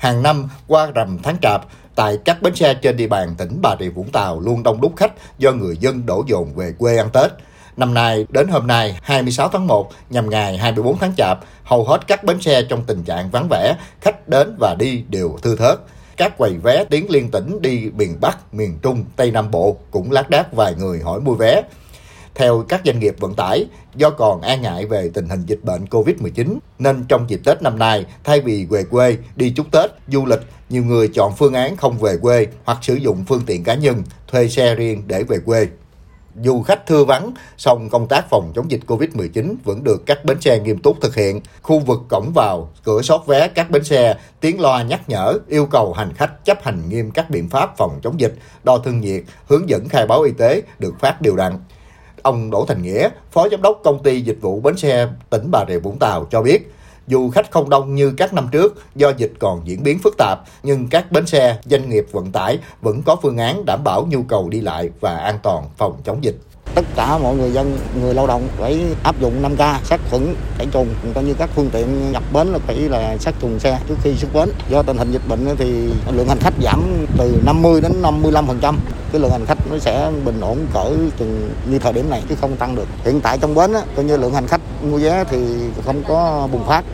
Hàng năm qua rằm tháng Chạp, tại các bến xe trên địa bàn tỉnh Bà Rịa Vũng Tàu luôn đông đúc khách do người dân đổ dồn về quê ăn Tết. Năm nay, đến hôm nay 26 tháng 1 nhằm ngày 24 tháng Chạp, hầu hết các bến xe trong tình trạng vắng vẻ, khách đến và đi đều thư thớt. Các quầy vé tiến liên tỉnh đi miền Bắc, miền Trung, Tây Nam Bộ cũng lác đác vài người hỏi mua vé. Theo các doanh nghiệp vận tải, do còn e ngại về tình hình dịch bệnh COVID-19, nên trong dịp Tết năm nay, thay vì về quê, đi chúc Tết, du lịch, nhiều người chọn phương án không về quê hoặc sử dụng phương tiện cá nhân, thuê xe riêng để về quê. Dù khách thưa vắng, song công tác phòng chống dịch Covid-19 vẫn được các bến xe nghiêm túc thực hiện. Khu vực cổng vào, cửa sót vé các bến xe, tiếng loa nhắc nhở, yêu cầu hành khách chấp hành nghiêm các biện pháp phòng chống dịch, đo thân nhiệt, hướng dẫn khai báo y tế được phát đều đặn. Ông Đỗ Thành Nghĩa, Phó Giám đốc Công ty Dịch vụ Bến xe tỉnh Bà Rịa Vũng Tàu cho biết, dù khách không đông như các năm trước do dịch còn diễn biến phức tạp, nhưng các bến xe, doanh nghiệp vận tải vẫn có phương án đảm bảo nhu cầu đi lại và an toàn phòng chống dịch tất cả mọi người dân người lao động phải áp dụng 5K sát khuẩn tẩy trùng coi như các phương tiện nhập bến là phải là sát trùng xe trước khi xuất bến do tình hình dịch bệnh thì lượng hành khách giảm từ 50 đến 55% cái lượng hành khách nó sẽ bình ổn cỡ chừng như thời điểm này chứ không tăng được. Hiện tại trong bến á, coi như lượng hành khách mua vé thì không có bùng phát.